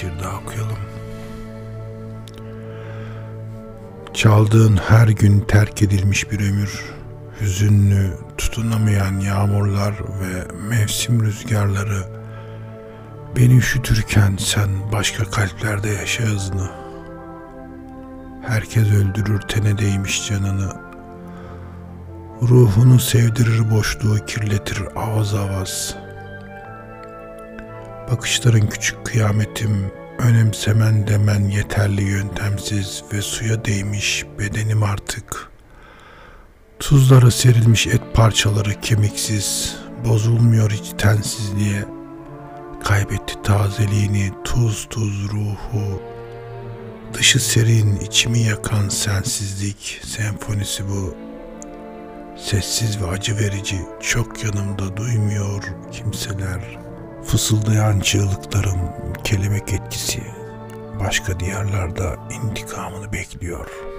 şiir daha okuyalım. Çaldığın her gün terk edilmiş bir ömür, hüzünlü, tutunamayan yağmurlar ve mevsim rüzgarları beni üşütürken sen başka kalplerde yaşa hızını. Herkes öldürür tene değmiş canını. Ruhunu sevdirir boşluğu kirletir avaz avaz. Bakışların küçük kıyametim, önemsemen demen yeterli yöntemsiz ve suya değmiş bedenim artık. Tuzlara serilmiş et parçaları kemiksiz, bozulmuyor hiç tensizliğe. Kaybetti tazeliğini tuz tuz ruhu. Dışı serin, içimi yakan sensizlik senfonisi bu. Sessiz ve acı verici, çok yanımda duymuyor kimseler. Fısıldayan çığlıklarım kelebek etkisi başka diyarlarda intikamını bekliyor.''